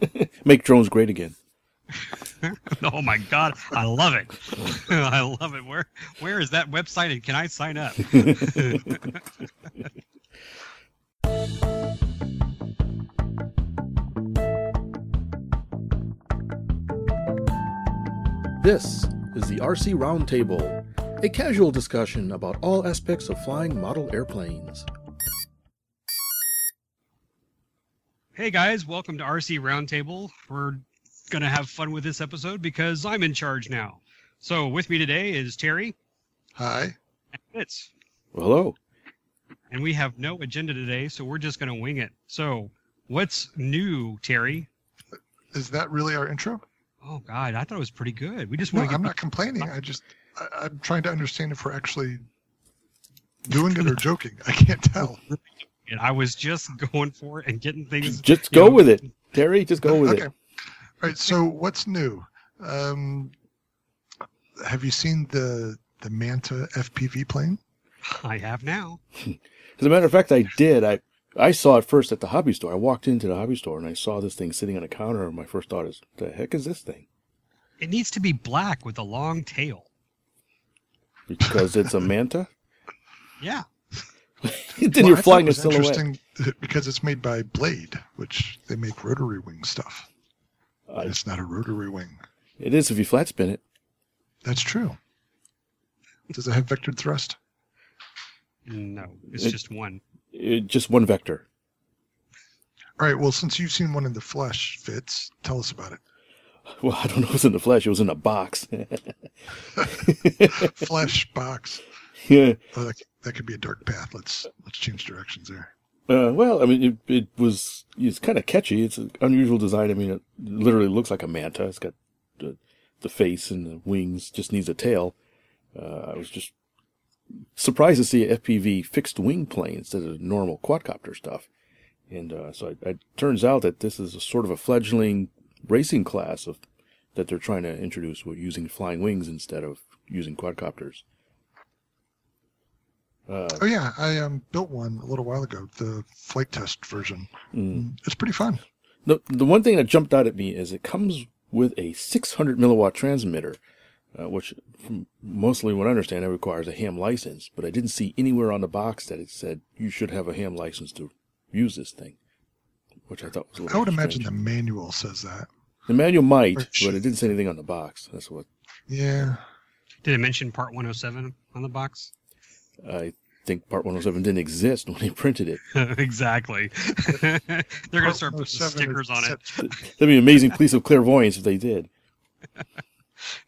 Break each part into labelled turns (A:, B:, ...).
A: Make drones great again.
B: oh my god, I love it. I love it. Where where is that website and can I sign up?
A: This is the RC Roundtable, a casual discussion about all aspects of flying model airplanes.
B: Hey guys, welcome to RC Roundtable. We're gonna have fun with this episode because I'm in charge now. So with me today is Terry
C: Hi.
B: and Fitz.
A: Well, hello.
B: And we have no agenda today, so we're just gonna wing it. So what's new, Terry?
C: Is that really our intro?
B: Oh god, I thought it was pretty good. We just
C: No,
B: want to
C: I'm not complaining. I just I, I'm trying to understand if we're actually doing it or joking. I can't tell.
B: And I was just going for it and getting things.
A: Just go
B: know,
A: with it. Terry, just go with
C: okay.
A: it.
C: All right. So what's new? Um, have you seen the the Manta FPV plane?
B: I have now.
A: As a matter of fact, I did. I I saw it first at the hobby store. I walked into the hobby store and I saw this thing sitting on a counter. And my first thought is, "The heck is this thing?"
B: It needs to be black with a long tail.
A: Because it's a manta.
B: Yeah.
A: then
C: Well,
A: you're
C: I
A: flying
C: it
A: a silhouette.
C: interesting because it's made by Blade, which they make rotary wing stuff.
A: I-
C: It's not a rotary wing.
A: it is if you flat spin it.
C: That's true. Does it have vectored thrust?
B: No, it's
A: It-
B: just one.
A: it. Just one vector.
C: All right. Well, since you've seen one in the flesh, Fitz, tell us about it.
A: Well, I don't know. It was in the flesh. It was in a box.
C: Flesh box.
A: yeah.
C: Oh, that, that could be a dark path. Let's let's change directions there.
A: Uh, well, I mean, it, it was, it's kind of catchy. It's an unusual design. I mean, it literally looks like a manta. It's got the, the face and the wings, just needs a tail. Uh, I was just surprised to see a FPV fixed wing plane instead of normal quadcopter stuff. And uh, so it, it turns out that this is a sort of a fledgling racing class of that they're trying to introduce with using flying wings instead of using quadcopters. Uh,
C: Oh yeah, I um built one a little while ago, the flight test version.
A: mm.
C: It's pretty fun.
A: The the one thing that jumped out at me is it comes with a 600 milliwatt transmitter, uh, which from mostly what I understand it requires a ham license. But I didn't see anywhere on the box that it said you should have a ham license to use this thing, which I thought was a little.
C: I would imagine the manual says that.
A: the manual might,
C: or
A: but it didn't say anything on the box. That's what
C: Yeah.
B: Did it mention part 107 on the box?
A: I think Part 107 didn't exist when they printed it.
B: exactly. They're going to start putting stickers on it.
A: That'd be an amazing piece of clairvoyance if they did.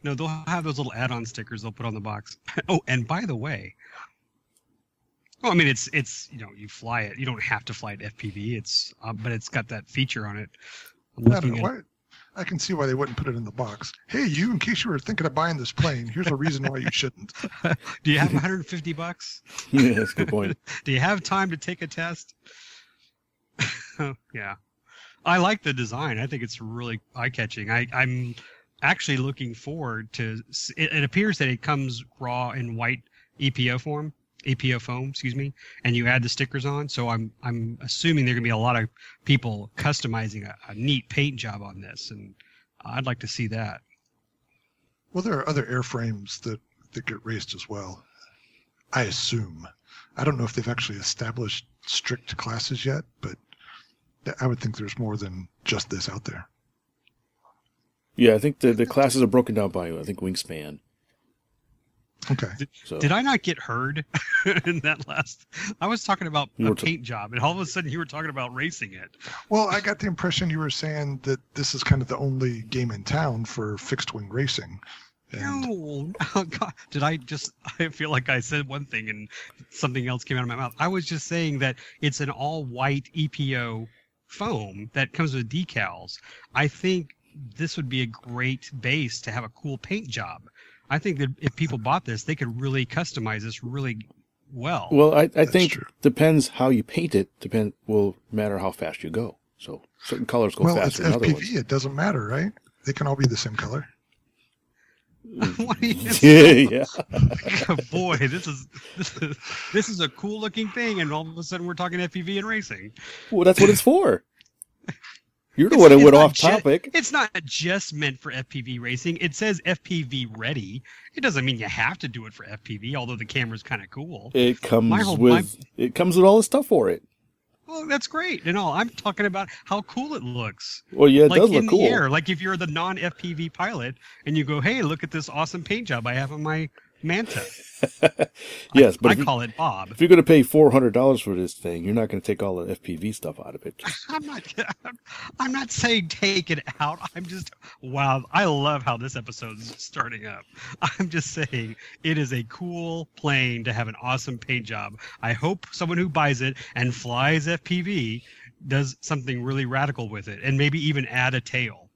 B: No, they'll have those little add-on stickers they'll put on the box. oh, and by the way, well, I mean it's it's you know you fly it. You don't have to fly it FPV. It's uh, but it's got that feature on it. I'm looking at-
C: why. I can see why they wouldn't put it in the box. Hey, you! In case you were thinking of buying this plane, here's a reason why you shouldn't.
B: Do you have 150 bucks?
A: yeah, that's a good point.
B: Do you have time to take a test? yeah. I like the design. I think it's really eye-catching. I, I'm actually looking forward to. It, it appears that it comes raw in white EPO form, EPO foam, excuse me, and you add the stickers on. So I'm I'm assuming there are gonna be a lot of people customizing a, a neat paint job on this, and I'd like to see that.
C: Well, there are other airframes that that get raced as well. I assume. I don't know if they've actually established strict classes yet, but I would think there's more than just this out there.
A: Yeah, I think the, the classes are broken down by I think wingspan.
C: Okay.
A: So
B: Did I not get heard in that last? I was talking about
A: You
B: a
A: were t-
B: paint job, and all of a sudden you were talking about racing it.
C: Well, I got the impression you were saying that this is kind of the only game in town for fixed wing racing. And
B: No, oh, God. did I just? I feel like I said one thing and something else came out of my mouth. I was just saying that it's an all-white EPO foam that comes with decals. I think this would be a great base to have a cool paint job. I think that if people bought this, they could really customize this really well.
A: Well, I, I think
C: true.
A: depends how you paint it. Depend will matter how fast you go. So certain colors go
C: well, it's
A: faster than other
C: FPV.
A: ones.
C: It doesn't matter, right? They can all be the same color.
B: What are you-
A: yeah,
B: Boy, this is, this is this is a cool looking thing, and all of a sudden we're talking FPV and racing.
A: well, that's what it's for. You're the
B: It's-
A: one
B: it's
A: went off
B: ju-
A: topic.
B: It's not just meant for FPV racing. It says FPV ready. It doesn't mean you have to do it for FPV, although the camera's kind of cool.
A: It comes
B: whole-
A: with it comes with all the stuff for it.
B: Well, that's great and all. I'm talking about how cool it looks.
A: Well, yeah, it
B: like
A: does look cool.
B: the air. Like if you're the non FPV pilot and you go, hey, look at this awesome paint job I have on my Manta.
A: yes, but
B: I
A: you,
B: call it Bob.
A: if you're going to pay four hundred dollars for this thing, you're not going to take all the FPV stuff out of it.
B: I'm not. I'm not saying take it out. I'm just. Wow, I love how this episode's starting up. I'm just saying it is a cool plane to have an awesome paint job. I hope someone who buys it and flies FPV does something really radical with it, and maybe even add a tail.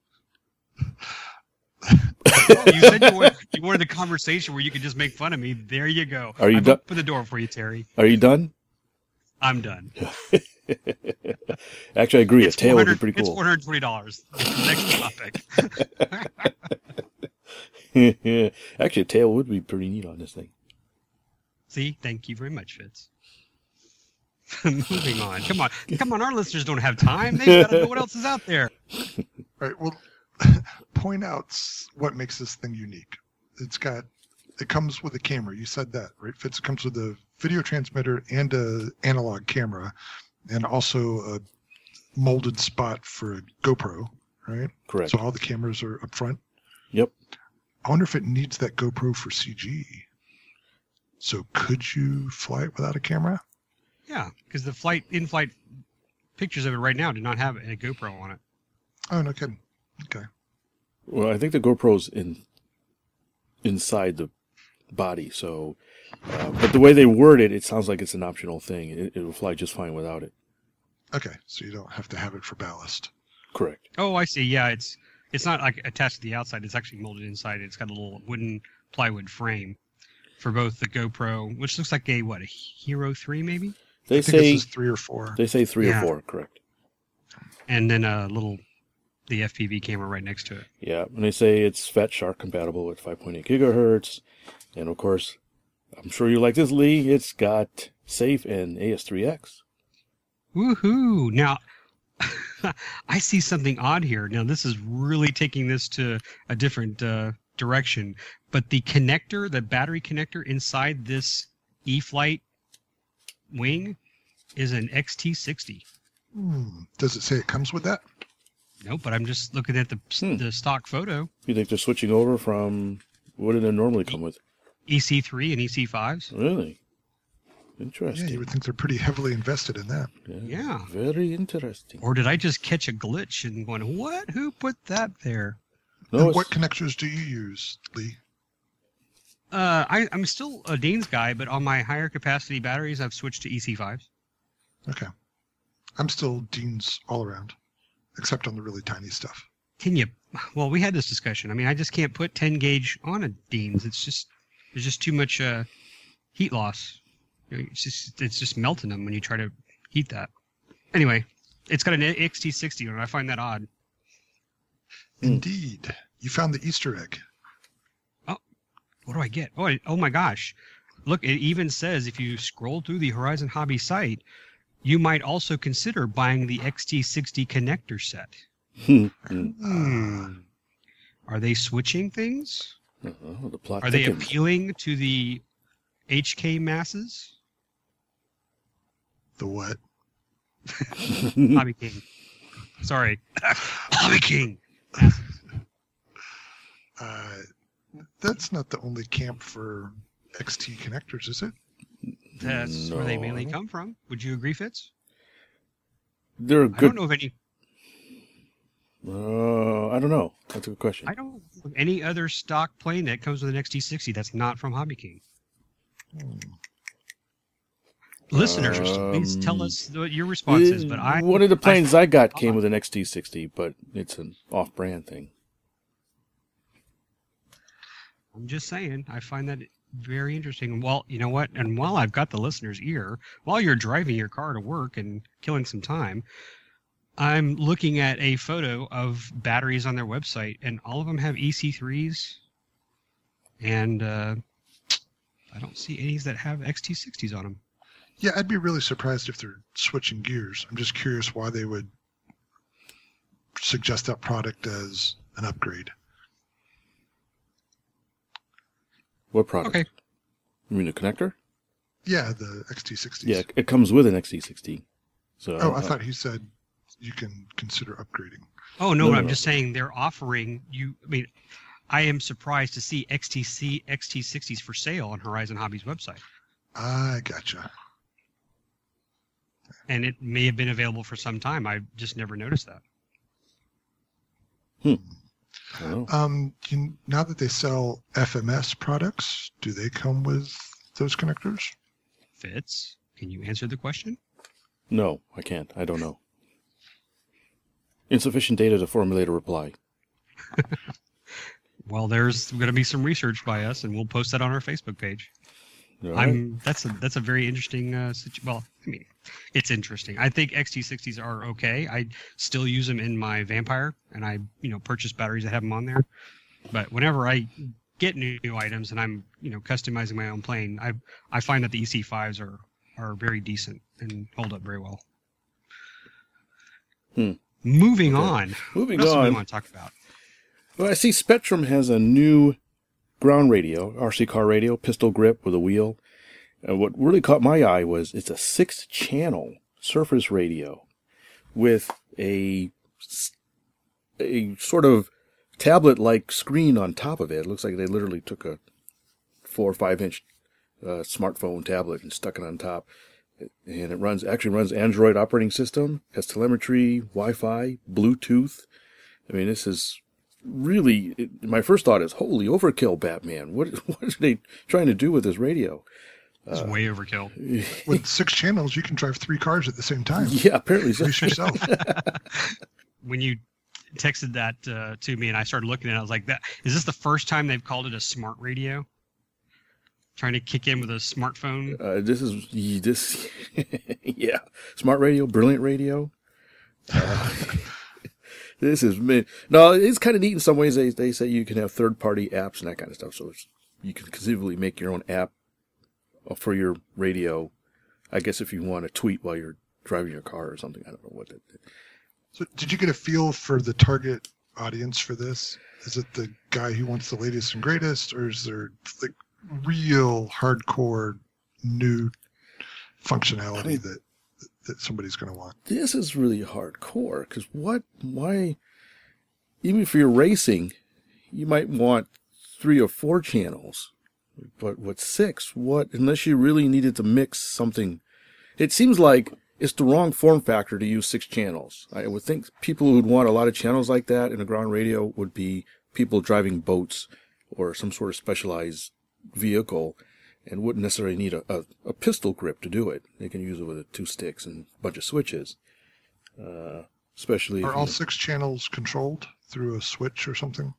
B: You said you wanted, you wanted a conversation where you could just make fun of me. There you go.
A: Are you done?
B: opened the door for you, Terry.
A: Are you done?
B: I'm done.
A: Actually, I agree. A tail would be
B: 400
A: pretty
B: It's
A: cool.
B: four hundred twenty dollars. Next topic.
A: Actually, a tail would be pretty neat on this thing.
B: See, thank you very much, Fitz. Moving on. Come on, come on. Our listeners don't have time. They've got to know what else is out there.
C: All right. Well, point out what makes this thing unique. It's got, it comes with a camera. You said that, right? Fitz, it comes with a video transmitter and a analog camera, and also a molded spot for a GoPro, right?
A: Correct.
C: So all the cameras are up front.
A: Yep.
C: I wonder if it needs that GoPro for CG. So could you fly it without a camera?
B: Yeah, because the flight in-flight pictures of it right now do not have a GoPro on it.
C: Oh, no kidding. Okay.
A: Well, I think the GoPro's in inside the body. So, uh, but the way they word it, it sounds like it's an optional thing. It, it'll fly just fine without it.
C: Okay. So you don't have to have it for ballast.
A: Correct.
B: Oh, I see. Yeah, it's it's not like attached to the outside. It's actually molded inside. It's got a little wooden plywood frame for both the GoPro, which looks like a what a Hero Three maybe,
A: They
C: I think
A: say
C: this is three or four.
A: they say three
B: Yeah.
A: or four. Correct.
B: and then a little the FPV camera right next to it.
A: Yeah, and they say it's Fat Shark compatible with 5.8 gigahertz, and of course, I'm sure you like this, Lee. It's got Safe and AS3X.
B: Woohoo! Now, I see something odd here. Now, this is really taking this to a different uh, direction. But the connector, the battery connector inside this E-flite wing, is an XT60.
C: Hmm. Does it say it comes with that?
B: Nope, but I'm just looking at the
A: Hmm.
B: the stock photo.
A: You think they're switching over from what did it normally come with?
B: EC3 and EC5s.
A: Really Interesting.
C: Yeah,
A: interesting.
C: you would think they're pretty heavily invested in that.
B: Yeah.
A: very interesting.
B: Or did I just catch a glitch and going, what? Who put that there?
A: No,
C: what connectors do you use, Lee?
B: Uh, I, I'm still a Dean's guy, but on my higher capacity batteries, I've switched to E EC5s.
C: Okay. I'm still Dean's all around, except on the really tiny stuff.
B: Can you? Well, we had this discussion. I mean, I just can't put 10 gauge on a Dean's. It's just there's just too much uh, heat loss. You know, It's just it's just melting them when you try to heat that. Anyway, it's got an XT60 and. I find that odd.
A: Hmm.
C: Indeed. You found the Easter egg.
B: Oh, what do I get? Oh, I, oh my gosh! Look, it even says if you scroll through the Horizon Hobby site, you might also consider buying the XT60 connector set.
A: Hmm.
B: Hmm. Are they switching things?
A: Uh-oh, the plot
B: Are they appealing to the HK masses?
C: The what?
B: Hobby King. Sorry. Hobby King.
C: Uh, that's not the only camp for XT connectors, is it?
B: That's where they mainly come from. Would you agree, Fitz?
A: They're a
B: I don't know of any.
A: Uh, I don't know. That's a good question.
B: I don't know any other stock plane that comes with an XT60 that's not from Hobby King.
C: Hmm.
B: Listeners, please tell
A: Um,
B: us what your response is. But I,
A: one of the planes I, got came
B: uh-uh.
A: with an XT60, but it's an off-brand thing.
B: I'm just saying, I find that very interesting. Well, you know what? And while I've got the listener's ear, while you're driving your car to work and killing some time, I'm looking at a photo of batteries on their website, and all of them have EC3s, and uh, I don't see any that have XT60s on them.
C: Yeah, I'd be really surprised if they're switching gears. I'm just curious why they would suggest that product as an upgrade.
A: What product?
B: Okay.
A: You mean the connector?
C: Yeah, the XT60.
A: Yeah, it comes with an XT60. So
C: Oh, I
A: uh,
C: thought he said you can consider upgrading.
B: Oh no,
A: No,
B: I'm
A: no.
B: just saying they're offering you. I mean, I am surprised to see XTC XT60s for sale on Horizon Hobbies website,
C: I gotcha.
B: and it may have been available for some time. I just never noticed that.
A: I don't know.
C: Um, you, now that they sell FMS products, do they come with those connectors?
B: Fitz, can you answer the question?
A: No, I can't. I don't know. Insufficient data to formulate a reply.
B: Well, there's going to be some research by us, and we'll post that on our Facebook page.
A: Right.
B: I'm that's a that's a very interesting uh, situ- well I mean it's interesting I think XT60s are okay I still use them in my Vampire and I you know purchase batteries that have them on there but whenever I get new, new items and I'm you know customizing my own plane I I find that the EC5s are are very decent and hold up very well.
A: Hmm.
B: Moving
A: Okay.
B: on.
A: Moving
B: What else do we want to talk about?
A: Well, I see Spektrum has a new ground radio, RC car radio, pistol grip with a wheel. And what really caught my eye was it's a six channel surface radio with a, a sort of tablet like screen on top of it. It looks like they literally took a four or five inch uh, smartphone tablet and stuck it on top. And it runs actually runs Android operating system, has telemetry, Wi-Fi, Bluetooth. I mean, this is really it, my first thought is holy overkill batman what what are they trying to do with this radio
B: It's way overkill.
C: With six channels, you can drive three cars at the same time.
A: yeah apparently so
C: Police yourself.
B: when you texted that uh, to me and I started looking at it, I was like, "That is this the first time they've called it a smart radio?" Trying to kick in with a smartphone.
A: uh, this is this yeah smart radio brilliant radio uh, this is man no it's kind of neat in some ways. They, they say you can have third party apps and that kind of stuff so it's, you can conceivably make your own app uh, for your radio. I guess if you want to tweet while you're driving your car or something i don't know what that
C: So, did you get a feel for the target audience for this? Is it the guy who wants the latest and greatest, or is there like real hardcore new functionality
A: I mean-
C: that that somebody's going to want?
A: this is really hardcore because what why even if you're racing you might want three or four channels but what six what unless you really needed to mix something. It seems like it's the wrong form factor to use six channels. I would think people who'd want a lot of channels like that in a ground radio would be people driving boats or some sort of specialized vehicle and wouldn't necessarily need a, a, a pistol grip to do it. They can use it with two sticks and a bunch of switches. Uh, especially
C: Are all
A: you-
C: six channels controlled through a switch or something?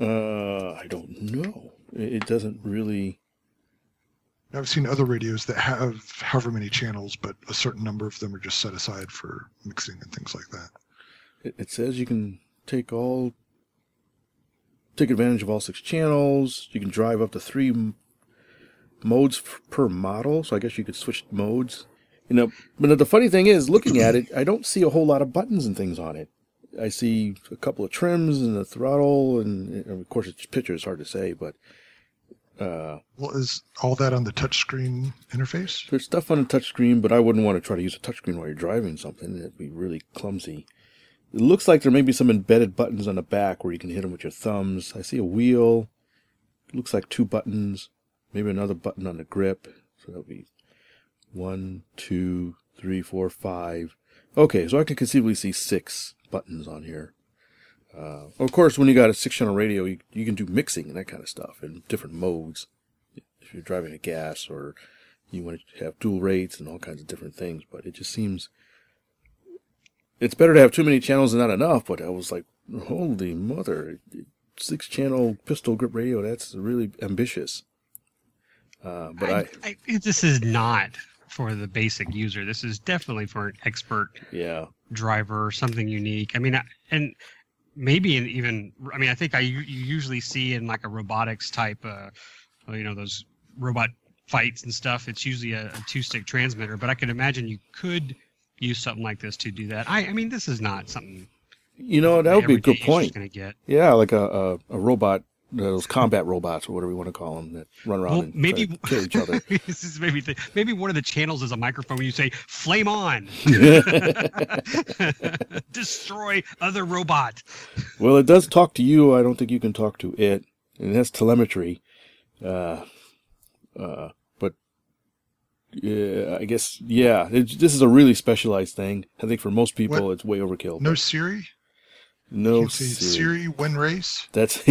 A: uh, I don't know. It, it doesn't really.
C: I've seen other radios that have however many channels, but a certain number of them are just set aside for mixing and things like that.
A: It, it says you can take all, take advantage of all six channels. You can drive up to three modes per model. So I guess you could switch modes. You know, but the funny thing is, looking at it, I don't see a whole lot of buttons and things on it. I see a couple of trims and a throttle, and, and of course, it's picture is hard to say, but uh,
C: Well, is all that on the touchscreen interface?
A: there's stuff on the touchscreen, but I wouldn't want to try to use a touchscreen while you're driving something. That'd be really clumsy. It looks like there may be some embedded buttons on the back where you can hit them with your thumbs. I see a wheel. It looks like two buttons. Maybe another button on the grip. So that'll be one, two, three, four, five. Okay, so I can conceivably see six buttons on here. Uh, of course, when you got a six-channel radio, you, you can do mixing and that kind of stuff in different modes. If you're driving a gas or you want to have dual rates and all kinds of different things, but it just seems it's better to have too many channels than not enough. But I was like, holy mother, six channel pistol grip radio, that's really ambitious. Uh, but I,
B: I, I, this is not for the basic user. This is definitely for an expert
A: yeah,
B: driver, something unique. I mean, I- and maybe in even, I mean, I think I you usually see in like a robotics type, uh, you know, those robot fights and stuff. It's usually a, a two stick transmitter, but I could imagine you could use something like this to do that. I, I mean, this is not something
A: You know, that would be a good point.
B: get.
A: Yeah, like a, a, a robot, those combat robots or whatever you want to call them that run around
B: Well,
A: and
B: maybe
A: try kill each other.
B: this is maybe the, maybe one of the channels is a microphone where you say "flame on," destroy other robot.
A: well, it does talk to you. I don't think you can talk to it. And it has telemetry. Uh, uh, but yeah, I guess yeah. It, this is a really specialized thing. I think for most people,
C: What?
A: it's way overkill.
C: No
A: but
C: Siri.
A: No Siri.
C: Siri win race.
A: That's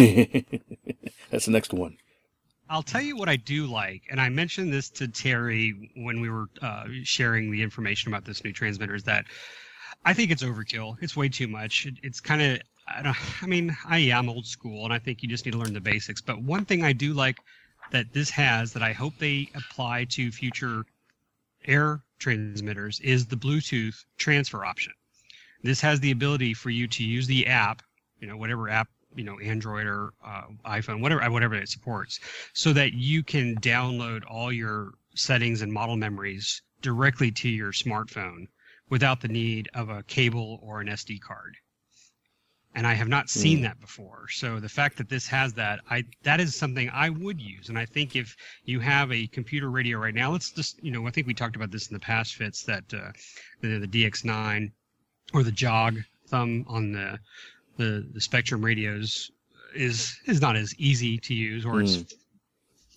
A: that's the next one.
B: I'll tell you what I do like, and I mentioned this to Terry when we were uh, sharing the information about this new transmitter. Is that I think it's overkill. It's way too much. It, it's kind of I don't. I mean, I am old school, and I think you just need to learn the basics. But one thing I do like that this has that I hope they apply to future air transmitters is the Bluetooth transfer option. This has the ability for you to use the app, you know, whatever app, you know, Android or uh, iPhone, whatever, whatever it supports, so that you can download all your settings and model memories directly to your smartphone without the need of a cable or an SD card. And I have not seen
A: Hmm.
B: that before. So the fact that this has that, I that is something I would use. And I think if you have a computer radio right now, let's just you know, I think we talked about this in the past, Fitz, that uh, the the DX9 or the Jog thumb on the the, the Spektrum radios is is not as easy to use, or it's hmm.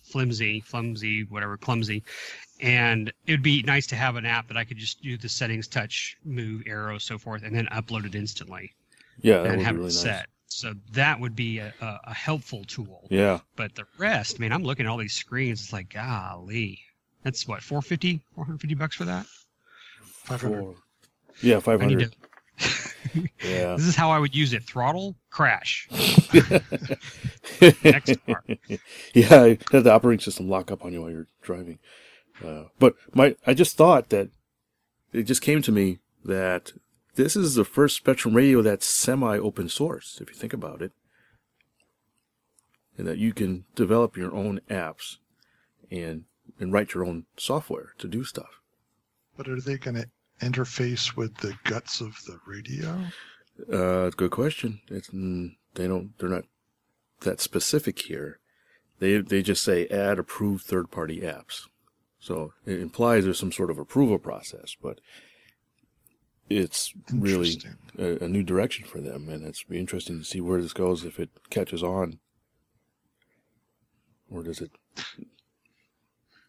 B: flimsy, flimsy, whatever, clumsy. And it would be nice to have an app that I could just do the settings, touch, move, arrow, so forth, and then upload it instantly
A: Yeah, that
B: and
A: would be
B: have
A: really
B: it
A: nice.
B: set. So that would be a, a, a helpful tool.
A: Yeah,
B: But the rest, I mean, I'm looking at all these screens. It's like, golly, that's what 450, 450 bucks for that.
C: Five hundred.
A: Four. Yeah, five
B: I need
A: hundred.
B: to.
A: Yeah.
B: This is how I would use it: throttle, crash. Next car.
A: yeah, I had the operating system lock up on you while you're driving. Uh, but my, I just thought that it just came to me that this is the first Spektrum radio that's semi-open source, if you think about it, and that you can develop your own apps and and write your own software to do stuff.
C: But are they going to interface with the guts of the radio?
A: Uh, good question. It's mm, they don't they're not that specific here. They they just say add approved third party apps. So it implies there's some sort of approval process, but it's really a, a new direction for them, and it's be interesting to see where this goes if it catches on, or does it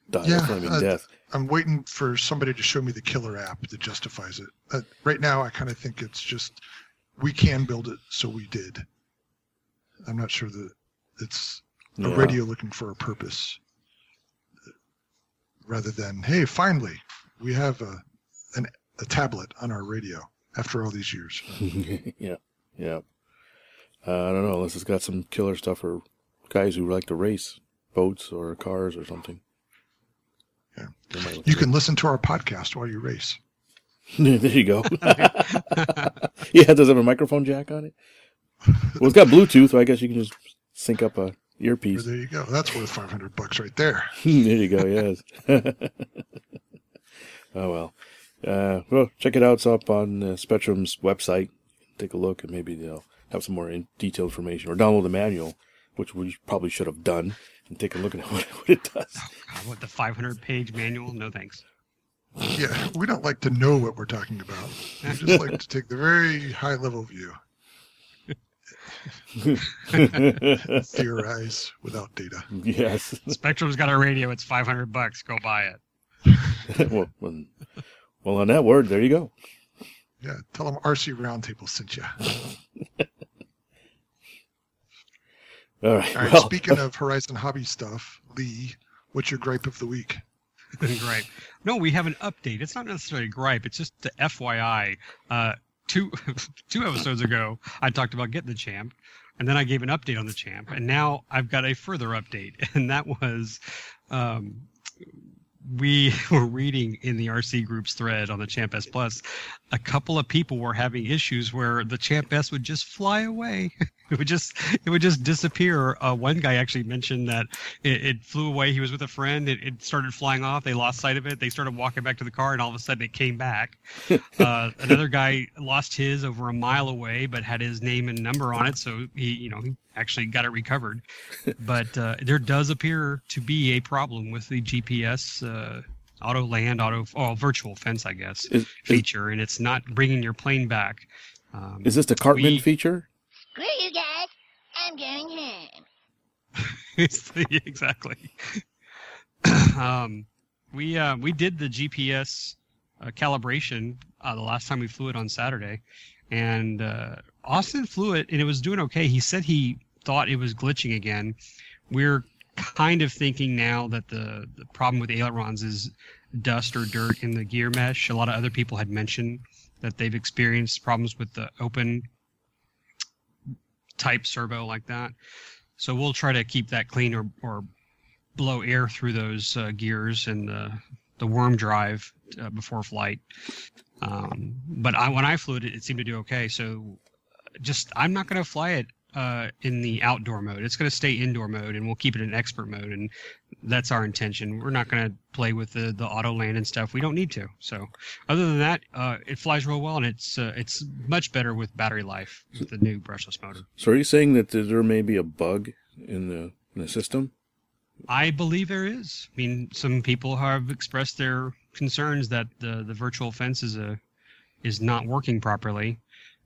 A: die
C: Yeah,
A: a flaming
C: uh,
A: death?
C: I'm waiting for somebody to show me the killer app that justifies it. Uh, right now, I kind of think it's just we can build it, so we did. I'm not sure that it's a
A: Yeah.
C: radio looking for a purpose, rather than hey, finally we have a an, a tablet on our radio after all these years.
A: yeah, yeah. Uh, I don't know unless it's got some killer stuff for guys who like to race boats or cars or something.
C: Yeah.
A: They might look
C: You can listen to our podcast while you race.
A: there you go. yeah, does it have a microphone jack on it? Well, it's got Bluetooth, so I guess you can just sync up a earpiece.
C: there you go. That's worth 500 bucks right there.
A: there you go. Yes. oh well. Uh, well, check it out. It's up on uh, Spektrum's website. Take a look, and maybe they'll have some more in detailed information, or download the manual, which we probably should have done, and take a look at what, what it does.
B: Oh, God, what the 500 page manual? No thanks.
C: Yeah, we don't like to know what we're talking about. We just like to take the very high level view, theorize without data.
A: yes.
B: Spektrum's got a radio. It's 500 bucks. Go buy it.
A: well, well, well, on that word, there you go.
C: Yeah, tell them RC Roundtable sent you.
A: All right.
C: All right,
A: well,
C: speaking of Horizon Hobby stuff, Lee, what's your gripe of the week?
B: Great. No, we have an update. It's not necessarily a gripe. It's just the FYI. Uh, two two episodes ago, I talked about getting the champ, and then I gave an update on the champ, and now I've got a further update, and that was. Um, we were reading in the RC groups thread on the Champ S Plus, a couple of people were having issues where the Champ S would just fly away. it would just it would just disappear. Uh, one guy actually mentioned that it, it flew away. He was with a friend. It, it started flying off. They lost sight of it. They started walking back to the car, and all of a sudden it came back. Uh, another guy lost his over a mile away, but had his name and number on it, so he you know he actually got it recovered. But uh, there does appear to be a problem with the GPS. Uh, auto land auto oh virtual fence i guess
A: is,
B: feature and it's not bringing your plane back um,
A: is this the Cartman
B: we-
A: feature?
D: Screw you guys. I'm going home.
B: Exactly. um, we uh, we did the GPS uh, calibration uh, the last time we flew it on Saturday, and uh, Austin flew it and it was doing okay. He said he thought it was glitching again. We're kind of thinking now that the the problem with ailerons is dust or dirt in the gear mesh. A lot of other people had mentioned that they've experienced problems with the open type servo like that. So we'll try to keep that clean or, or blow air through those uh, gears and the the worm drive uh, before flight. Um, but I, when I flew it, it seemed to do okay. So just I'm not going to fly it uh, in the outdoor mode. It's going to stay indoor mode, and we'll keep it in expert mode, and that's our intention. We're not going to play with the the auto land and stuff. We don't need to. So other than that, uh, it flies real well, and it's uh, it's much better with battery life with the new brushless motor.
A: So are you saying that there may be a bug in the in the system?
B: I believe there is. I mean, some people have expressed their concerns that the the virtual fence is a is not working properly,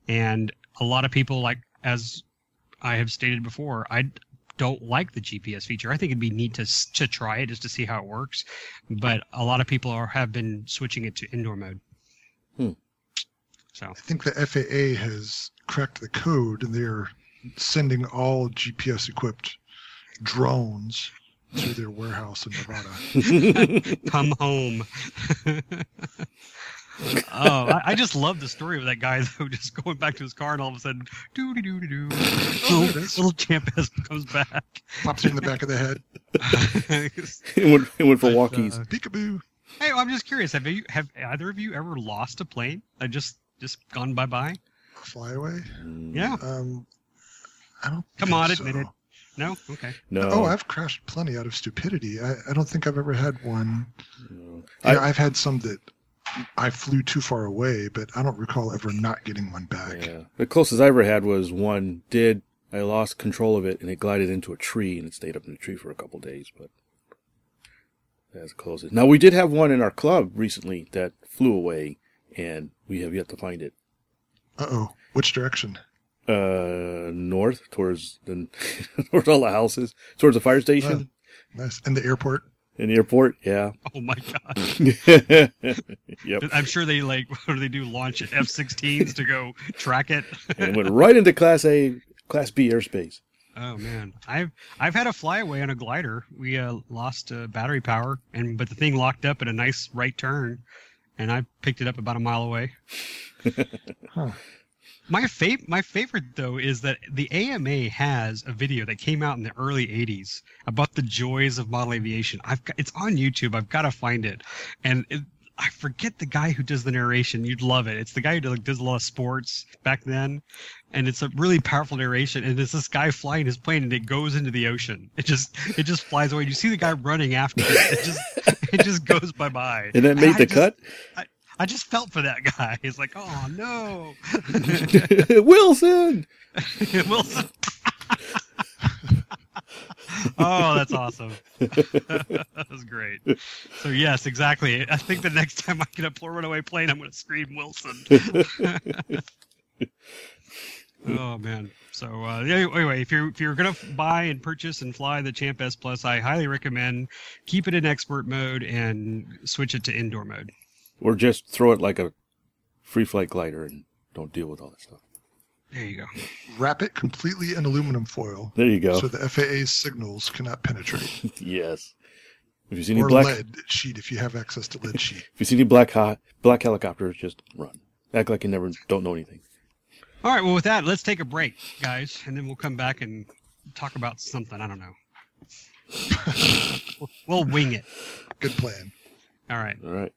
B: and a lot of people, like as I have stated before, I don't like the GPS feature. I think it'd be neat to to try it just to see how it works, but a lot of people are have been switching it to indoor mode.
A: Hmm.
B: So
C: I think the FAA has cracked the code and they're sending all GPS equipped drones to their warehouse in Nevada.
B: come home. oh, I, I just love the story of that guy though, just going back to his car and all of a sudden, doo doo doo doo doo,
C: Oh,
B: little,
C: champ
B: little comes back.
C: Pops you in the back of the head.
A: it, went, it went for
B: But,
A: walkies.
B: uh,
C: Peekaboo.
B: hey, I'm just curious. Have you have either of you ever lost a plane? I just just gone bye bye.
C: Fly away.
A: Mm,
B: Yeah.
C: Um, I don't.
B: Come
C: think
B: on,
C: so.
B: admit it. No. Okay.
A: No.
C: Oh, I've crashed plenty out of stupidity. I, I don't think I've ever had one.
A: no.
C: I,
A: I,
C: I've had some that I flew too far away, but I don't recall ever not getting one back.
A: yeah. The closest I ever had was one did. I lost control of it and it glided into a tree and it stayed up in the tree for a couple days, but that's closest. Now we did have one in our club recently that flew away and we have yet to find it.
C: Uh oh. Which direction?
A: Uh, north towards the towards all the houses, towards the fire station
C: Nice. And the airport.
A: And the airport. Yeah.
B: Oh my god.
A: yep.
B: I'm sure they like what do they do? Launch F-16s to go track it.
A: And it went right into Class A, Class B airspace.
B: Oh man, I've I've had a flyaway on a glider. We uh, lost uh, battery power, and but the thing locked up at a nice right turn, and I picked it up about a mile away.
C: Huh.
B: My fav- my favorite though is that the AMA has a video that came out in the early '80s about the joys of model aviation. I've got, it's on YouTube. I've got to find it, and it, I forget the guy who does the narration. You'd love it. It's the guy who like, does a lot of sports back then, and it's a really powerful narration. And it's this guy flying his plane, and it goes into the ocean. It just it just flies away. You see the guy running after it. It just it just goes bye bye.
A: And that made the cut.
B: I just felt for that guy. He's like, oh no,
A: Wilson.
B: Wilson. oh, that's awesome. that was great. So yes, exactly. I think the next time I get a poor runaway plane, I'm going to scream Wilson. oh man. So uh, anyway, if you're if you're gonna buy and purchase and fly the Champ S Plus, I highly recommend keep it in expert mode and switch it to indoor mode.
A: Or just throw it like a free flight glider and don't deal with all that stuff.
B: There you go.
C: Wrap it completely in aluminum foil
A: There you go.
C: so the FAA signals cannot penetrate.
A: yes. If you see any
C: or
A: black,
C: lead sheet if you have access to lead sheet.
A: if you see any black hot black helicopters, just run. Act like you never don't know anything.
B: All right. Well, with that, let's take a break, guys, and then we'll come back and talk about something. I don't know. We'll- we'll wing it.
C: Good plan.
B: All right.
A: All right.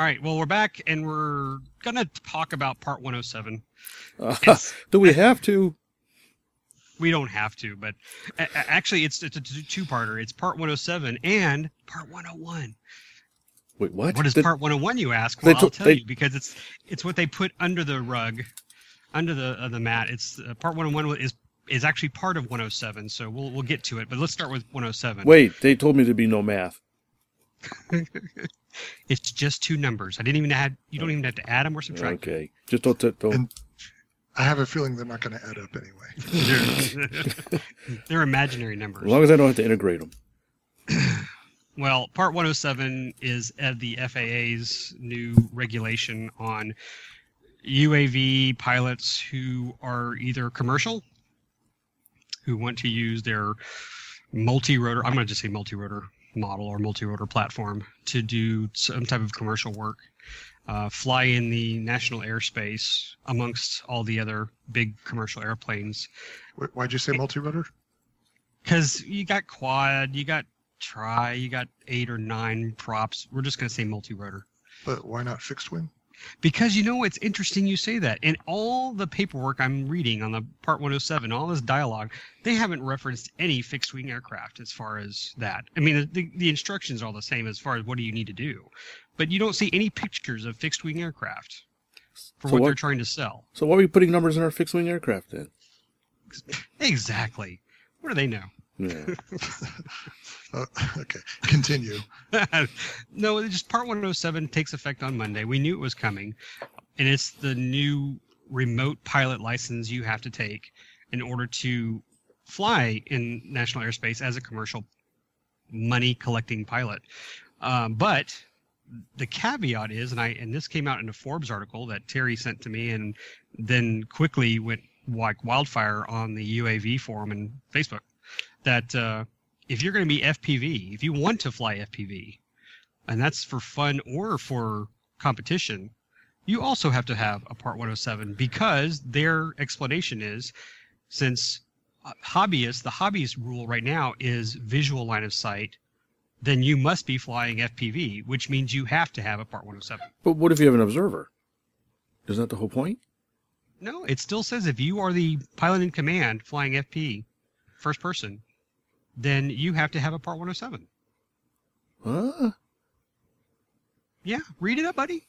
B: All right, well, we're back and we're going to talk about part 107.
A: Uh, do we have to?
B: We don't have to, but a- a- actually, it's it's a two-parter. It's part 107 and part 101.
A: Wait, what?
B: What is
A: The-
B: part 101? You ask. Well, I'll tell
A: they-
B: you because it's it's what they put under the rug, under the uh, the mat. It's uh, part 101 is is actually part of 107. So we'll we'll get to it. But let's start with 107.
A: Wait, they told me to be no math.
B: It's just two numbers. I didn't even add. You don't even have to add them or subtract.
A: Okay, just don't. don't
C: And- I have a feeling they're not going to add up anyway.
B: they're, they're imaginary numbers.
A: as long as I don't have to integrate them.
B: Well, Part 107 is uh, the FAA's new regulation on UAV pilots who are either commercial, who want to use their multi-rotor, I'm going to just say multi-rotor model or multi-rotor platform to do some type of commercial work, uh, fly in the national airspace amongst all the other big commercial airplanes
C: Why'd you say multi-rotor?
B: because you got quad, you got tri, you got eight or nine props. We're just gonna say multi-rotor
C: But why not fixed wing?
B: because you know it's interesting you say that. In all the paperwork I'm reading on the Part 107, all this dialogue, they haven't referenced any fixed-wing aircraft as far as that. I mean, the, the instructions are all the same as far as what do you need to do, but you don't see any pictures of fixed-wing aircraft for
A: So
B: what,
A: what-
B: they're trying to sell.
A: So why are we putting numbers in our fixed wing aircraft then?
B: Exactly. What do they know?
A: Yeah.
C: Uh, okay, continue.
B: no, it just part 107 takes effect on Monday. We knew it was coming, and it's the new remote pilot license you have to take in order to fly in national airspace as a commercial money collecting pilot. Um, but the caveat is, and I and this came out in a Forbes article that Terry sent to me, and then quickly went like wildfire on the UAV forum and Facebook, that uh, if you're going to be FPV, if you want to fly FPV, and that's for fun or for competition, you also have to have a Part 107 because their explanation is since uh, hobbyists, the hobbyist rule right now is visual line of sight, then you must be flying FPV, which means you have to have a Part 107.
A: but what if you have an observer? Isn't that the whole point?
B: No, it still says if you are the pilot in command flying FP, first person, then you have to have a Part 107.
A: Huh?
B: Yeah, read it up, buddy.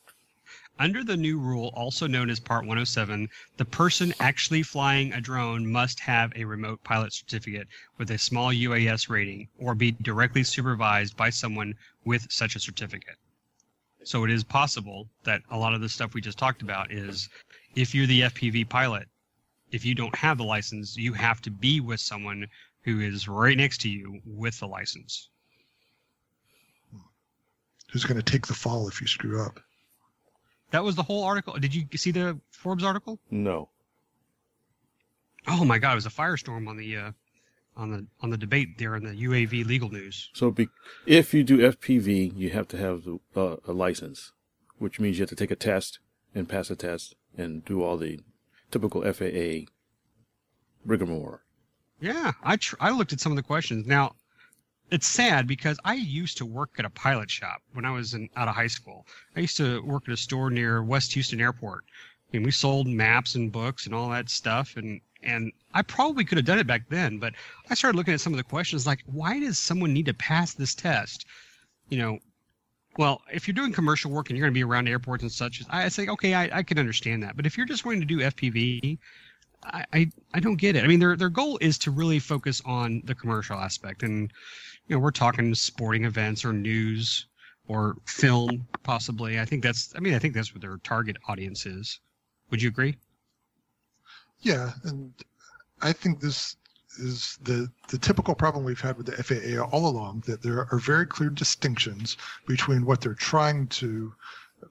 B: Under the new rule, also known as Part 107, the person actually flying a drone must have a remote pilot certificate with a small UAS rating or be directly supervised by someone with such a certificate. So it is possible that a lot of the stuff we just talked about is if you're the FPV pilot, if you don't have the license, you have to be with someone who is right next to you with the license. Hmm.
C: Who's going to take the fall if you screw up?
B: That was the whole article. Did you see the Forbes article?
A: No.
B: Oh my God! It was a firestorm on the uh, on the on the debate there in the UAV legal news.
A: So be, if you do FPV, you have to have the, uh, a license, which means you have to take a test and pass a test and do all the typical FAA rigmarole.
B: Yeah, I tr- I looked at some of the questions. Now, it's sad because I used to work at a pilot shop when I was in, out of high school. I used to work at a store near West Houston Airport. I mean, we sold maps and books and all that stuff, and and I probably could have done it back then. But I started looking at some of the questions, like, why does someone need to pass this test? You know, well, if you're doing commercial work and you're going to be around airports and such, I say, okay, I, I can understand that. But if you're just going to do FPV, I, I, I don't get it. I mean, their their goal is to really focus on the commercial aspect, and you know, we're talking sporting events or news or film, possibly. I think that's. I mean, I think that's what their target audience is. Would you agree?
C: Yeah, and I think this is the the typical problem we've had with the FAA all along that there are very clear distinctions between what they're trying to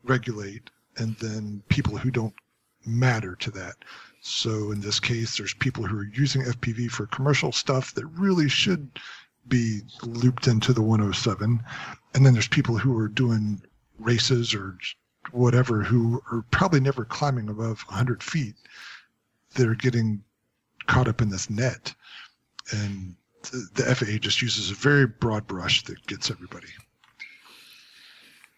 C: regulate and then people who don't matter to that. So in this case, there's people who are using FPV for commercial stuff that really should be looped into the 107, and then there's people who are doing races or whatever who are probably never climbing above 100 feet that are getting caught up in this net. And the, the FAA just uses a very broad brush that gets everybody.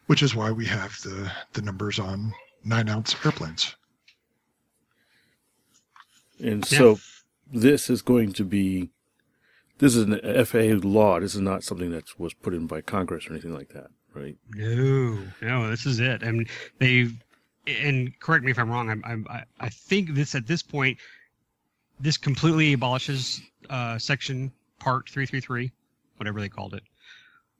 C: Which is why we have the the numbers on nine ounce airplanes.
A: And
B: Yeah.
A: so this is going to be this is an FAA law. This is not something that was put in by Congress or anything like that, right?
B: No, no, this is it. And they've, and correct me if I'm wrong. I'm, I- I think this at this point, this completely abolishes uh, section part 333, whatever they called it.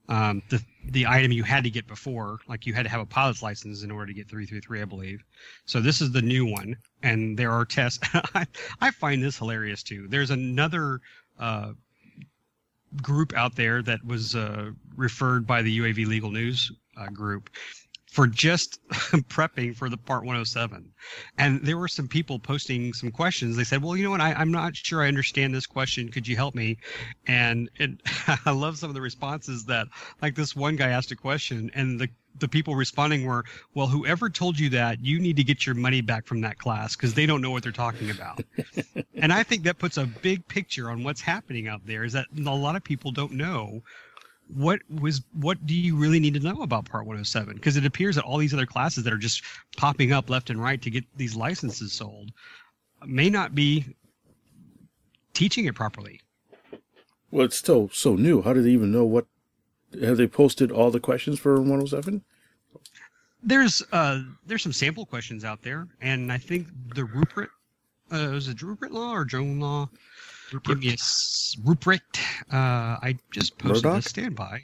B: Um, the the item you had to get before, like you had to have a pilot's license in order to get 333, I believe. So this is the new one, and there are tests. I, I find this hilarious too. There's another uh, group out there that was uh, referred by the UAV Legal News uh, group for just prepping for the Part 107. And there were some people posting some questions. They said, "Well, you know what? I, I'm not sure I understand this question. Could you help me?" And it, I love some of the responses that, like this one guy asked a question, and the the people responding were, "Well, whoever told you that, you need to get your money back from that class because they don't know what they're talking about." and I think that puts a big picture on what's happening out there. Is that a lot of people don't know what was what do you really need to know about part 107 because it appears that all these other classes that are just popping up left and right to get these licenses sold may not be teaching it properly
A: Well, it's still so new. How do they even know what? Have they posted all the questions for 107?
B: there's uh there's some sample questions out there and i think the Rupprecht uh was it Rupprecht law or drone law give me a s- Rupprecht uh i just posted
A: Murdoch?
B: a standby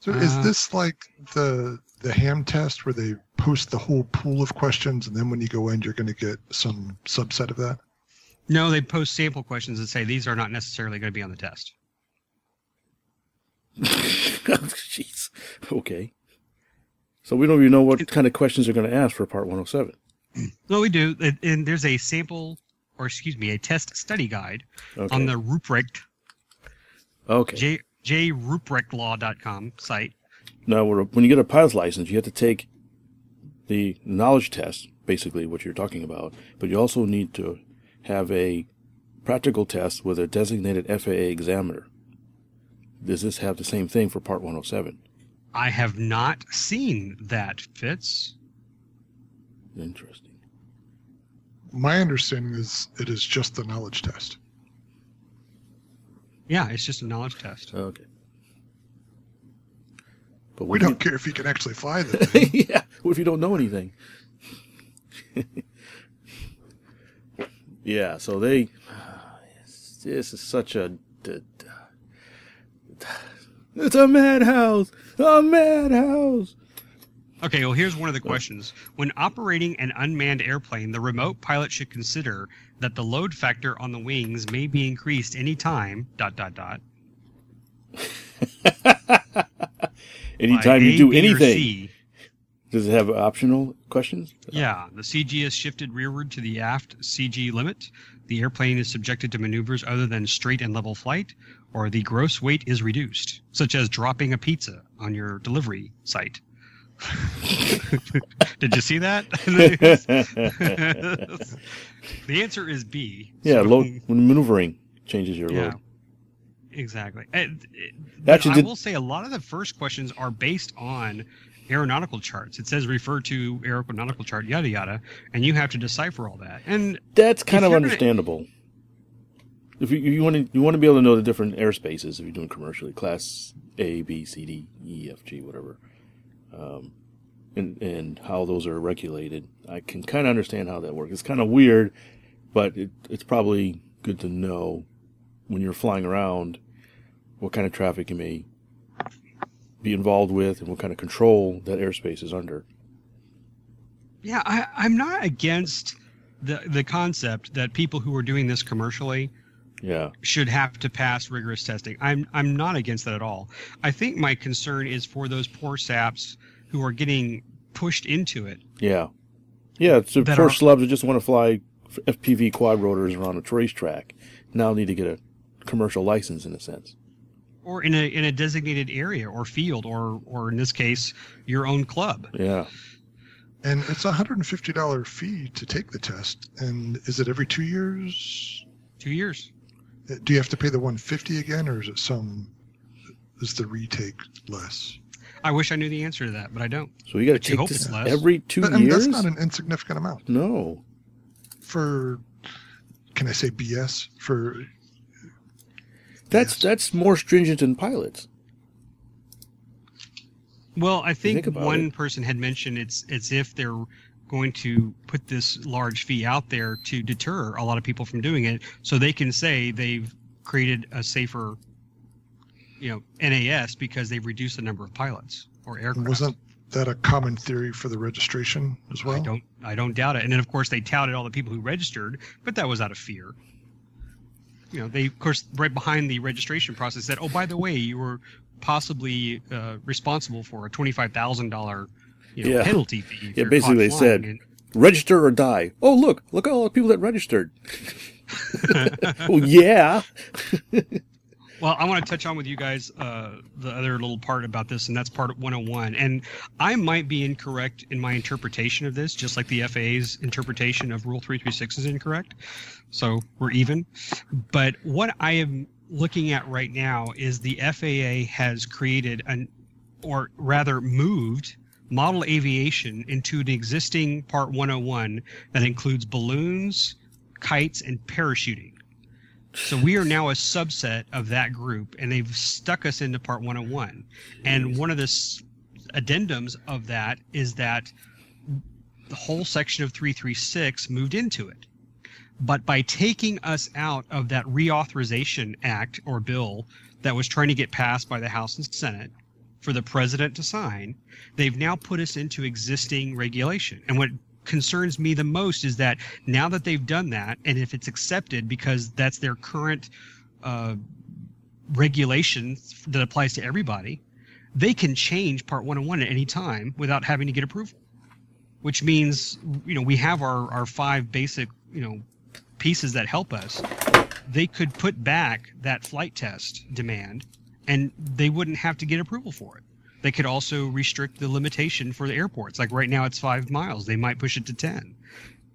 C: So is
B: Uh,
C: this like the the ham test where they post the whole pool of questions and then when you go in you're going to get some subset of that?
B: no they post sample questions and say these are not necessarily going to be on the test Oh,
A: jeez. Okay. So we don't even know what kind of questions they're going to ask for Part 107.
B: No, we do. And- And there's a sample, or excuse me, a test study guide
A: Okay.
B: on the Rupprecht,
A: okay.
B: J, jrupprechtlaw.com site.
A: Now, when you get a pilot's license, you have to take the knowledge test, basically what you're talking about, but you also need to have a practical test with a designated FAA examiner. Does this have the same thing for Part 107?
B: I have not seen that, Fitz.
A: Interesting.
C: My understanding is it is just the knowledge test.
B: Yeah, it's just a knowledge test.
A: Okay. But
C: We don't care if you can actually fly the thing.
A: yeah. What if you don't know anything? yeah. So they. This is such a. It's a madhouse. A madhouse.
B: Okay, well, here's one of the questions. When operating an unmanned airplane, the remote pilot should consider that the load factor on the wings may be increased anytime, dot, dot, dot. by
A: Anytime you do anything, does it have optional questions?
B: Yeah, the CG is shifted rearward to the aft CG limit. The airplane is subjected to maneuvers other than straight and level flight, or the gross weight is reduced, such as dropping a pizza on your delivery site. Did you see that? the answer is B.
A: yeah,
B: So-
A: load maneuvering changes your
B: Yeah.
A: load.
B: Exactly. And, uh,
A: Actually,
B: I
A: did-
B: will say a lot of the first questions are based on aeronautical charts. It says refer to aeronautical chart, yada yada, and you have to decipher all that. And
A: That's kind of
B: you're gonna-
A: understandable. If you, you want to, you want to be able to know the different airspaces if you're doing commercially, class A, B, C, D, E, F, G, whatever, um, and and how those are regulated. I can kind of understand how that works. It's kind of weird, but it, it's probably good to know when you're flying around what kind of traffic you may be involved with and what kind of control that airspace is under.
B: yeah, I, I'm not against the the concept that people who are doing this commercially
A: Yeah,
B: should have to pass rigorous testing. I'm I'm not against that at all. I think my concern is for those poor saps who are getting pushed into it.
A: Yeah. Yeah,
B: So
A: poor
B: are-
A: slubs that just want to fly f- FPV quad rotors around a racetrack now need to get a commercial license in a sense.
B: Or in a in a designated area or field or or in this case your own club.
A: Yeah.
C: And it's a $150 fee to take the test. And is it every two years?
B: Two years.
C: Do you have to pay the 150 again, or is it some? Is the retake less?
B: I wish I knew the answer to that, but I don't.
A: So you got to
B: But you
A: take
B: hope
A: this
B: it's less.
A: every two
C: But, I
A: years.
C: that's not an insignificant amount
A: no.
C: for. Can I say BS for?
A: That's
C: Yes.
A: that's more stringent than pilots.
B: Well, I think,
A: think
B: one
A: it.
B: person had mentioned it's it's if they're going to put this large fee out there to deter a lot of people from doing it, so they can say they've created a safer, you know, NAS because they've reduced the number of pilots or aircraft.
C: wasn't that a common theory for the registration as well?
B: I don't I don't doubt it. And then of course they touted all the people who registered, but that was out of fear. You know, they of course right behind the registration process said, "Oh, by the way, you were possibly uh, responsible for a twenty-five thousand dollar, you know,
A: Yeah.
B: penalty fee."
A: Yeah, basically they
B: flying."
A: said- Register or die. Oh look, look at all the people that registered. well, yeah.
B: Well, I want to touch on with you guys uh, the other little part about this, and that's part 101. And I might be incorrect in my interpretation of this, just like the FAA's interpretation of Rule 336 is incorrect. So we're even. But what I am looking at right now is the FAA has created an, or rather moved, model aviation into an existing Part 101 that includes balloons, kites, and parachuting. So we are now a subset of that group, and they've stuck us into Part 101. And one of the s- addendums of that is that the whole section of 336 moved into it. But by taking us out of that reauthorization act or bill that was trying to get passed by the House and Senate for the president to sign, they've now put us into existing regulation. And what concerns me the most is that now that they've done that, and if it's accepted because that's their current uh, regulation that applies to everybody, they can change Part 101 at any time without having to get approval. Which means, you know, we have our, our five basic, you know, pieces that help us. They could put back that flight test demand and they wouldn't have to get approval for it. They could also restrict the limitation for the airports. Like right now, it's five miles. They might push it to 10.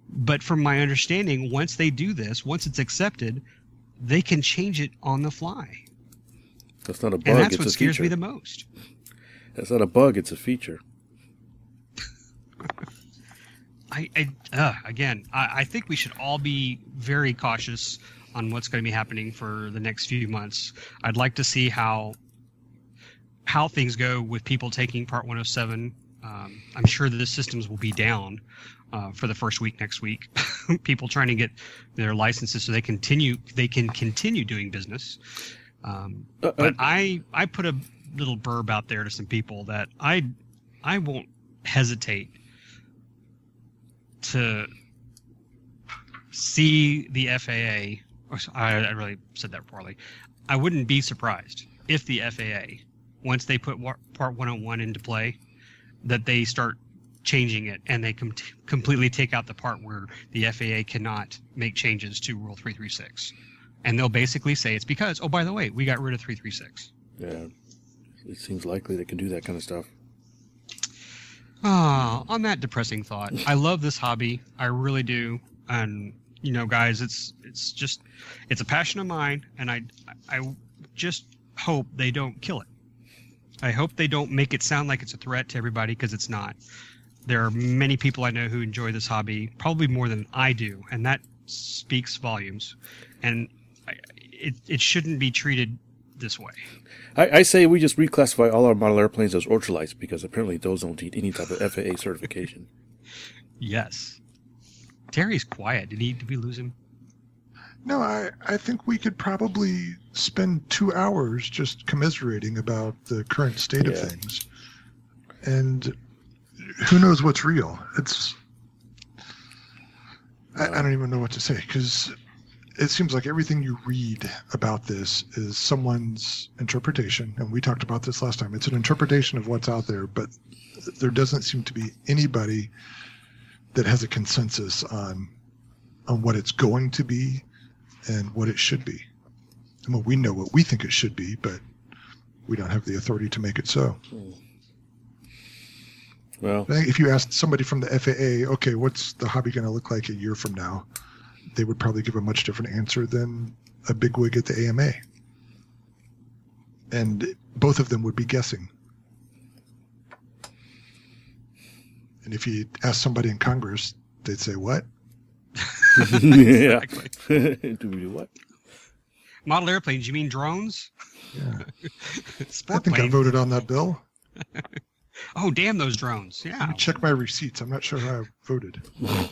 B: But from my understanding, once they do this, once it's accepted, they can change it on the fly.
A: That's not a bug.
B: And that's
A: it's
B: what scares
A: feature.
B: me the most.
A: That's not a bug. It's a feature.
B: I, I uh, again, I, I think we should all be very cautious on what's going to be happening for the next few months. I'd like to see how how things go with people taking Part 107. Um, I'm sure that the systems will be down uh, for the first week next week. people trying to get their licenses so they continue they can continue doing business. Um,
A: Uh, uh,
B: but I I put a little burb out there to some people that I I won't hesitate to see the FAA. I, I really said that poorly. I wouldn't be surprised if the FAA, once they put Part 101 into play, that they start changing it and they com- completely take out the part where the FAA cannot make changes to Rule 336. And they'll basically say it's because, oh, by the way, we got rid of 336.
A: yeah. It seems likely they can do that kind of stuff.
B: Ah, on that depressing thought, I love this hobby. I really do. And you know, guys, it's it's just it's a passion of mine, and I I just hope they don't kill it. I hope they don't make it sound like it's a threat to everybody because it's not. There are many people I know who enjoy this hobby, probably more than I do, and that speaks volumes. And I, it it shouldn't be treated this way.
A: I, I say we just reclassify all our model airplanes as ultralights because apparently those don't need any type of FAA certification.
B: Yes. Terry's quiet. Did he? Did we lose him?
C: No, I, I think we could probably spend two hours just commiserating about the current state of things. And who knows what's real? It's. I, I don't even know what to say because it seems like everything you read about this is someone's interpretation. And we talked about this last time. It's an interpretation of what's out there, but there doesn't seem to be anybody that has a consensus on on what it's going to be and what it should be. I mean, we know what we think it should be, but we don't have the authority to make it so.
A: Well,
C: if you asked somebody from the FAA, okay, what's the hobby going to look like a year from now? They would probably give a much different answer than a bigwig at the AMA. And both of them would be guessing. And if you ask somebody in Congress, they'd say, "What?"
A: yeah. Do we do what?
B: Model airplanes? You mean drones?
C: Yeah, I think I voted on that bill.
B: Oh, damn those drones!
C: Let
B: Yeah,
C: me check my receipts. I'm not sure how I voted.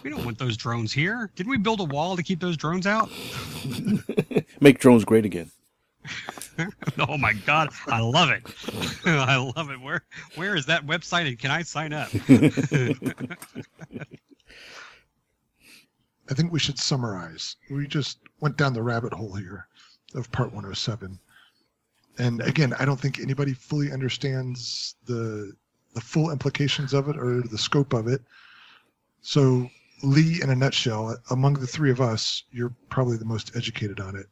B: we don't want those drones here. Didn't we build a wall to keep those drones out?
A: Make drones great again.
B: oh my god, I love it! I love it. Where where is that website and can I sign up?
C: I think we should summarize. We just went down the rabbit hole here of Part 107. And again, I don't think anybody fully understands the the full implications of it or the scope of it. So, Lee, in a nutshell, among the three of us, you're probably the most educated on it.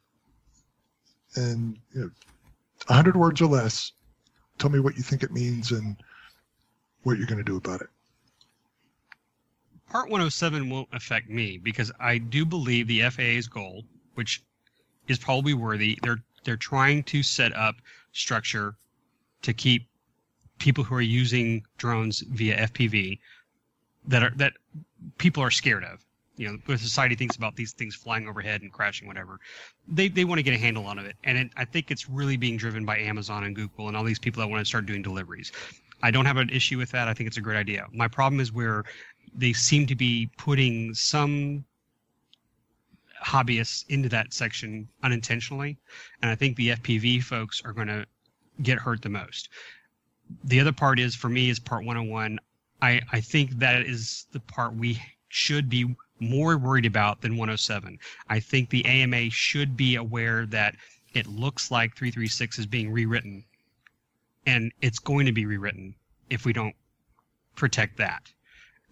C: And you know, 100 words or less. Tell me what you think it means and what you're going to do about it.
B: Part 107 won't affect me because I do believe the FAA's goal, which is probably worthy, they're they're trying to set up structure to keep people who are using drones via FPV that are that people are scared of. You know, the society thinks about these things flying overhead and crashing, whatever. They they want to get a handle on it, and it, I think it's really being driven by Amazon and Google and all these people that want to start doing deliveries. I don't have an issue with that. I think it's a great idea. My problem is where they seem to be putting some hobbyists into that section unintentionally, and I think the FPV folks are going to get hurt the most. The other part is for me is part 101. I I think that is the part we should be more worried about than 107. I think the AMA should be aware that it looks like 336 is being rewritten, and it's going to be rewritten if we don't protect that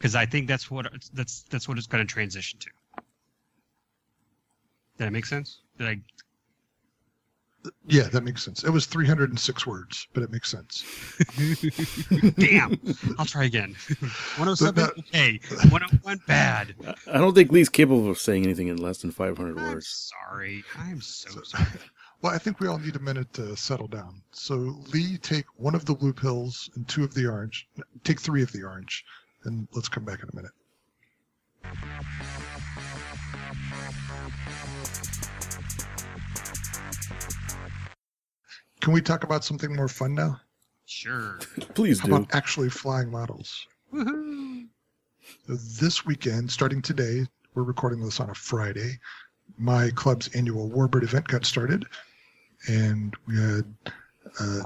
B: because I think that's what that's that's what it's going to transition to. Did that make sense? Did I?
C: Yeah, that makes sense. It was 306 words, but it makes sense.
B: Damn! I'll try again. 107
C: that- oh
B: okay. 101 bad.
A: I don't think Lee's capable of saying anything in less than 500
B: I'm
A: words.
B: sorry. I'm so
C: So-
B: sorry.
C: Well, I think we all need a minute to settle down. So, Lee, take one of the blue pills and two of the orange. Take three of the orange, and let's come back in a minute. Can we talk about something more fun now?
B: Sure.
A: Please
C: How
A: do.
C: about actually flying models?
B: Woohoo!
C: So this weekend, starting today, we're recording this on a Friday. My club's annual Warbird event got started, and we had uh,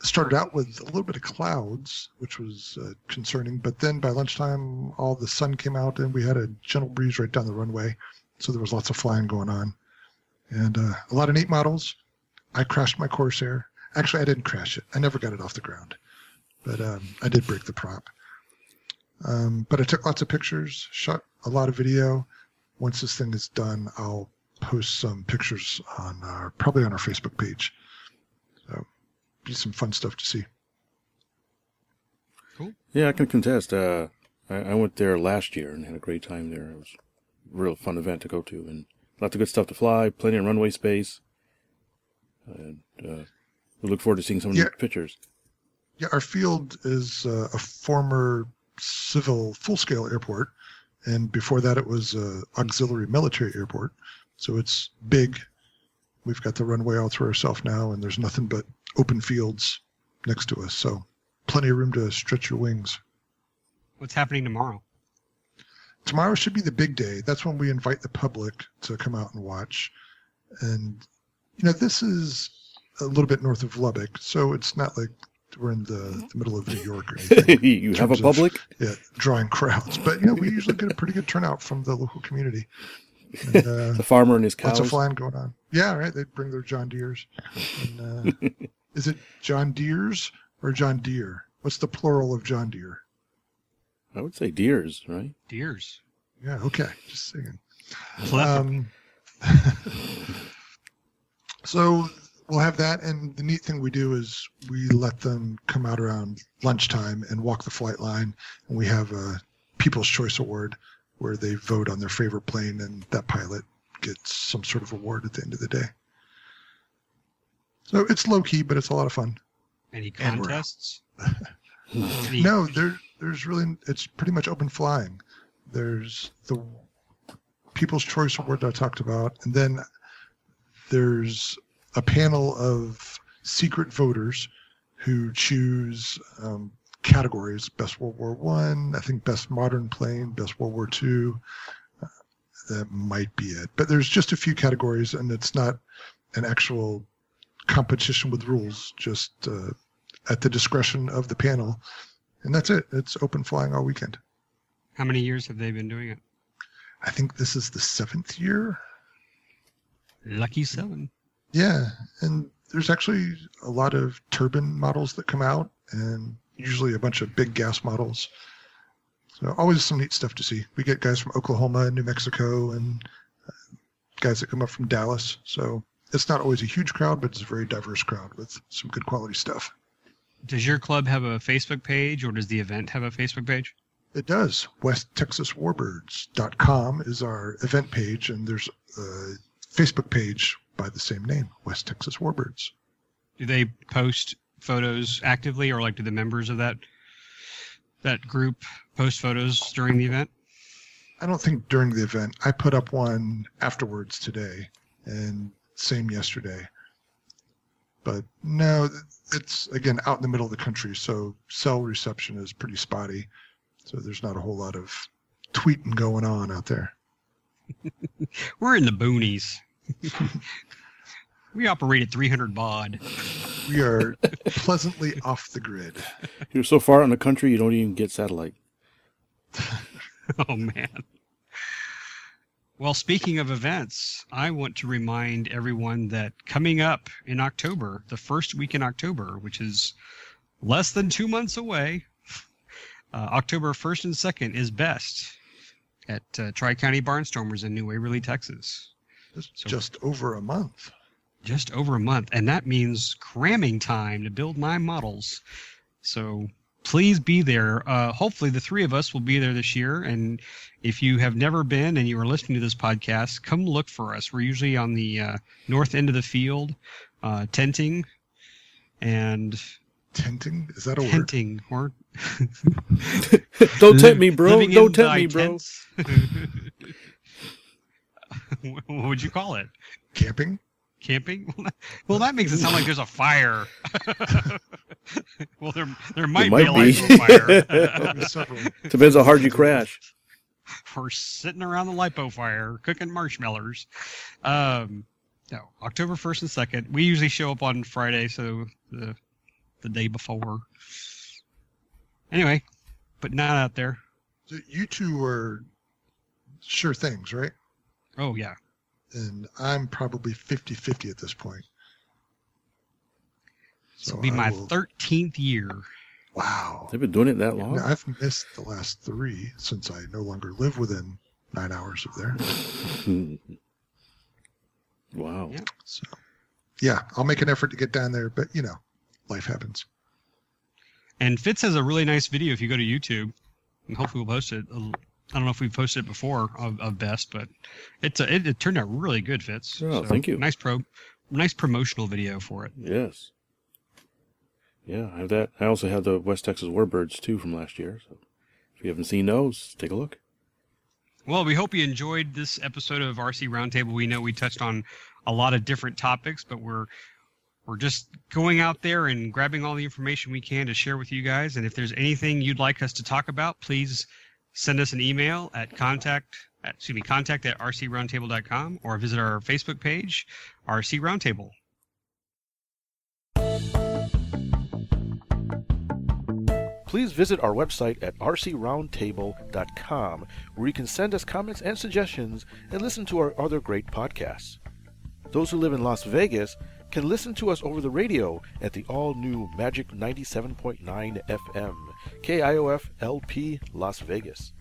C: started out with a little bit of clouds, which was uh, concerning. But then by lunchtime, all the sun came out, and we had a gentle breeze right down the runway. So there was lots of flying going on, and uh, a lot of neat models. I crashed my Corsair. Actually, I didn't crash it. I never got it off the ground, but um, I did break the prop. Um, but I took lots of pictures, shot a lot of video. Once this thing is done, I'll post some pictures on our probably on our Facebook page. So be some fun stuff to see. Cool.
A: Yeah, I can contest. Uh, I, I went there last year and had a great time there. It was a real fun event to go to, and lots of good stuff to fly. Plenty of runway space, and uh, we look forward to seeing some of the pictures.
C: Yeah, our field is uh, a former civil full-scale airport, and before that it was a auxiliary military airport. So it's big. We've got the runway all to ourselves now, and there's nothing but open fields next to us. So plenty of room to stretch your wings.
B: What's happening tomorrow?
C: tomorrow should be the big day. That's when we invite the public to come out and watch. And you know, this is a little bit north of Lubbock, so it's not like we're in the, the middle of New York or anything.
A: you have a
C: terms of-
A: public?
C: yeah, drawing crowds. But you know, we usually get a pretty good turnout from the local community. And, uh,
A: The farmer and his
C: lots of
A: cows.
C: flying going on. Yeah, right. They bring their John Deeres. And, uh, is it John Deeres or John Deere? What's the plural of John Deere?
A: I would say deers, right?
B: Deers.
C: Yeah, okay, just saying. Um, so we'll have that, and the neat thing we do is we let them come out around lunchtime and walk the flight line, and we have a People's Choice Award where they vote on their favorite plane, and that pilot gets some sort of award at the end of the day. So it's low key, but it's a lot of fun.
B: Any
C: and we're out.
B: contests?
C: No, there there's really it's pretty much open flying. There's the People's Choice Award that I talked about, and then there's a panel of secret voters who choose um, categories: Best World War One, I, I think Best Modern Plane, Best World War Two. Uh, that might be it, but there's just a few categories, and it's not an actual competition with rules. Just uh, at the discretion of the panel, and that's it. It's open flying all weekend.
B: How many years have they been doing it?
C: I think this is the seventh year.
B: Lucky seven.
C: Yeah, and there's actually a lot of turbine models that come out, and usually a bunch of big gas models. So always some neat stuff to see. We get guys from Oklahoma and New Mexico, and uh, guys that come up from Dallas. So it's not always a huge crowd, but it's a very diverse crowd with some good quality stuff.
B: Does your club have a Facebook page, or does the event have a Facebook page?
C: It does. WestTexasWarbirds.com is our event page, and there's a Facebook page by the same name, West Texas Warbirds.
B: Do they post photos actively, or like do the members of that that group post photos during the event?
C: I don't think during the event. I put up one afterwards today, and same yesterday. But no, it's again out in the middle of the country, so cell reception is pretty spotty. So there's not a whole lot of tweeting going on out there.
B: We're in the boonies. We operate at 300 baud.
C: We are pleasantly off the grid.
A: You're so far in the country, you don't even get satellite.
B: oh man. Well, speaking of events, I want to remind everyone that coming up in October, the first week in October, which is less than two months away, uh, October 1st and 2nd is best at uh, Tri County Barnstormers in New Waverly, Texas.
C: It's so just over a month.
B: Just over a month. And that means cramming time to build my models. So please be there. Uh, hopefully, the three of us will be there this year. And if you have never been and you are listening to this podcast, come look for us. We're usually on the uh, north end of the field, uh, tenting, and
C: tenting is that a
B: tenting
C: word?
B: or
A: don't tempt me, bro. Don't tempt me, bro.
B: what would you call it?
C: Camping.
B: Camping? Well, that makes it sound like there's a fire. well, there there might,
A: might
B: be a
A: be.
B: lipo fire.
A: Depends how hard you crash.
B: We're sitting around the lipo fire cooking marshmallows. Um, no, October 1st and 2nd. We usually show up on Friday, so the the day before. Anyway, but not out there.
C: You two are sure things, right?
B: Oh yeah.
C: And I'm probably 50-50 at this point.
B: So it'll be my
C: will-
B: 13th year.
C: Wow.
A: They've been doing it that long.
C: Now, I've missed the last three since I no longer live within nine hours of there.
A: Wow.
B: Yeah.
C: So, yeah, I'll make an effort to get down there, but you know, life happens.
B: And Fitz has a really nice video if you go to YouTube. And hopefully we'll post it. I don't know if we've posted it before of, of Best, but it's a, it, it turned out really good, Fitz.
A: Oh, thank you.
B: Nice pro, nice promotional video for it.
A: Yes. Yeah, I have that. I also have the West Texas Warbirds too from last year. So if you haven't seen those, take a look.
B: Well, we hope you enjoyed this episode of RC Roundtable. We know we touched on a lot of different topics, but we're we're just going out there and grabbing all the information we can to share with you guys. And if there's anything you'd like us to talk about, please send us an email at contact at, excuse me contact at rcroundtable.com or visit our Facebook page, RC Roundtable.
A: Please visit our website at rcroundtable.com where you can send us comments and suggestions and listen to our other great podcasts. Those who live in Las Vegas can listen to us over the radio at the all new Magic 97.9 FM, KIOF LP Las Vegas.